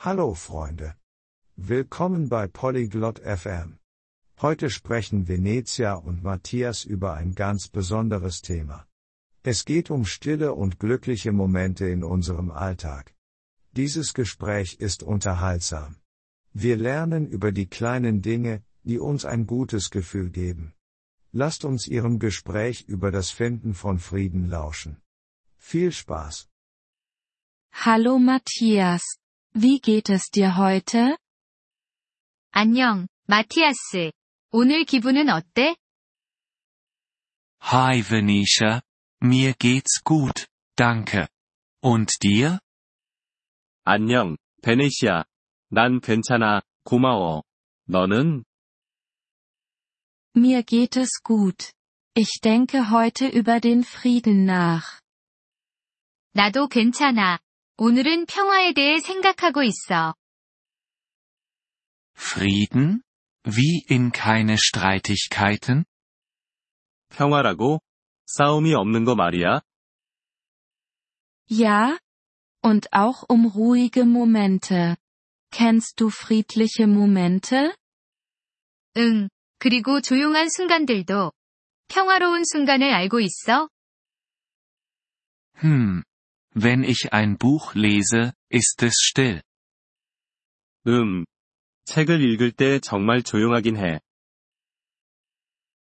Hallo Freunde. Willkommen bei Polyglot FM. Heute sprechen Venezia und Matthias über ein ganz besonderes Thema. Es geht um stille und glückliche Momente in unserem Alltag. Dieses Gespräch ist unterhaltsam. Wir lernen über die kleinen Dinge, die uns ein gutes Gefühl geben. Lasst uns Ihrem Gespräch über das Finden von Frieden lauschen. Viel Spaß. Hallo Matthias. Wie geht es dir heute? 안녕, 마티아스. 오늘 기분은 어때? Hi Venetia, mir geht's gut, danke. Und dir? 안녕, 베네시아. 난 괜찮아, 고마워. 너는? Mir geht es gut. Ich denke heute über den Frieden nach. 나도 괜찮아. 오늘은 평화에 대해 생각하고 있어. Frieden? Wie in keine Streitigkeiten? 평화라고? 싸움이 없는 거 말이야? Ja? Und auch um ruhige Momente. Kennst du friedliche Momente? 응, 그리고 조용한 순간들도. 평화로운 순간을 알고 있어? Hm. Wenn ich ein Buch lese, ist es still. 음. 책을 읽을 때 정말 조용하긴 해.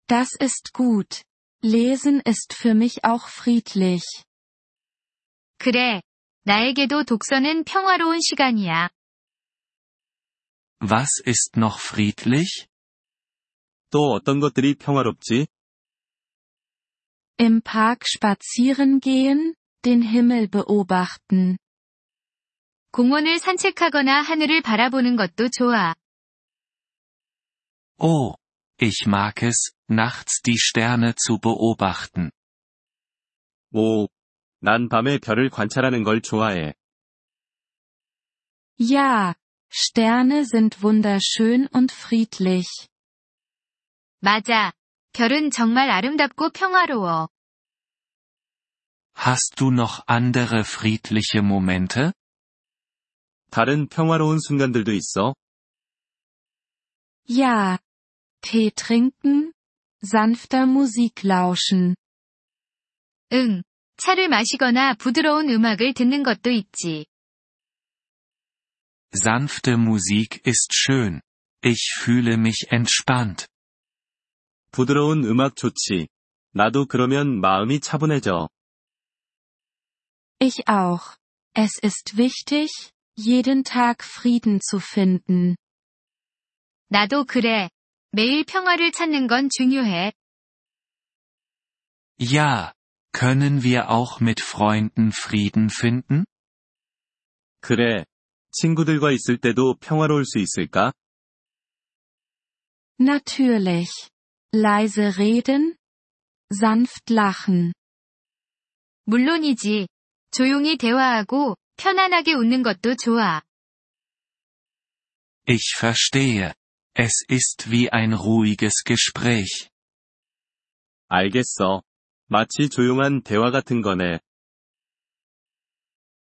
Das ist gut. Lesen ist für mich auch friedlich. 그래. 나에게도 독서는 평화로운 시간이야. Was ist noch friedlich? 또 어떤 것들이 평화롭지? Im Park spazieren gehen, den Himmel beobachten. 공원을 산책하거나 하늘을 바라보는 것도 좋아. Oh, ich mag es, nachts die Sterne zu beobachten. 오. 난 밤에 별을 관찰하는 걸 좋아해. Ja, Sterne sind wunderschön und friedlich. 맞아. 별은 정말 아름답고 평화로워. Hast du noch andere friedliche Momente? 다른 평화로운 순간들도 있어? Ja. Tee trinken, sanfter Musik lauschen. 응. 차를 마시거나 부드러운 음악을 듣는 것도 있지. Sanfte Musik ist schön. Ich fühle mich entspannt. 부드러운 음악 좋지. 나도 그러면 마음이 차분해져. Ich auch. Es ist wichtig, jeden Tag Frieden zu finden. 나도 그래. 매일 평화를 찾는 건 중요해. Ja, können wir auch mit Freunden Frieden finden? 그래. 친구들과 있을 때도 평화로울 수 있을까? Natürlich. Leise reden, sanft lachen. 물론이지. 조용히 대화하고 편안하게 웃는 것도 좋아. Ich verstehe. Es ist wie ein ruhiges Gespräch. 알겠어. 마치 조용한 대화 같은 거네.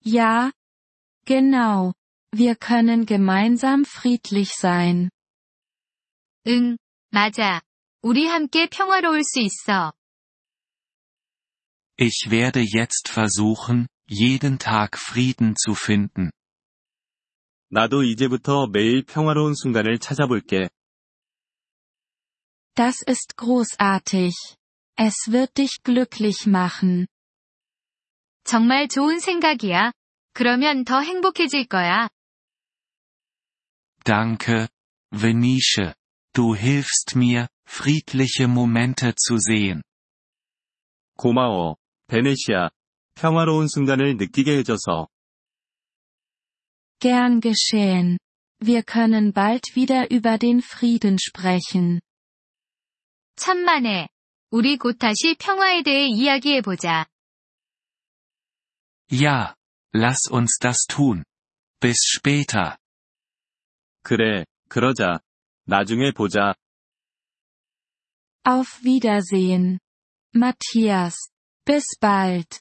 Ja. Genau. Wir können gemeinsam friedlich sein. 응, 맞아. 우리 함께 평화로울 수 있어. Ich werde jetzt versuchen, jeden Tag Frieden zu finden. 나도 이제부터 매일 평화로운 순간을 찾아볼게. Das ist großartig. Es wird dich glücklich machen. 정말 좋은 생각이야. 그러면 더 행복해질 거야. Danke, Venice. Du hilfst mir, friedliche Momente zu sehen. 고마워, 베네시아. 평화로운 순간을 느끼게 해줘서. Gern geschehen. Wir können bald wieder über den Frieden sprechen. 천만에. 우리 곧 다시 평화에 대해 이야기해보자. Ja, lass uns das tun. Bis später. 그래, 그러자. 나중에 보자. Auf Wiedersehen. Matthias. Bis bald.